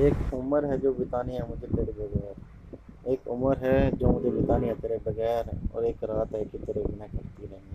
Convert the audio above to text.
एक उम्र है जो बितानी है मुझे तेरे बगैर। एक उम्र है जो मुझे बितानी है तेरे बगैर, और एक रात है कि तेरे बिना करती नहीं।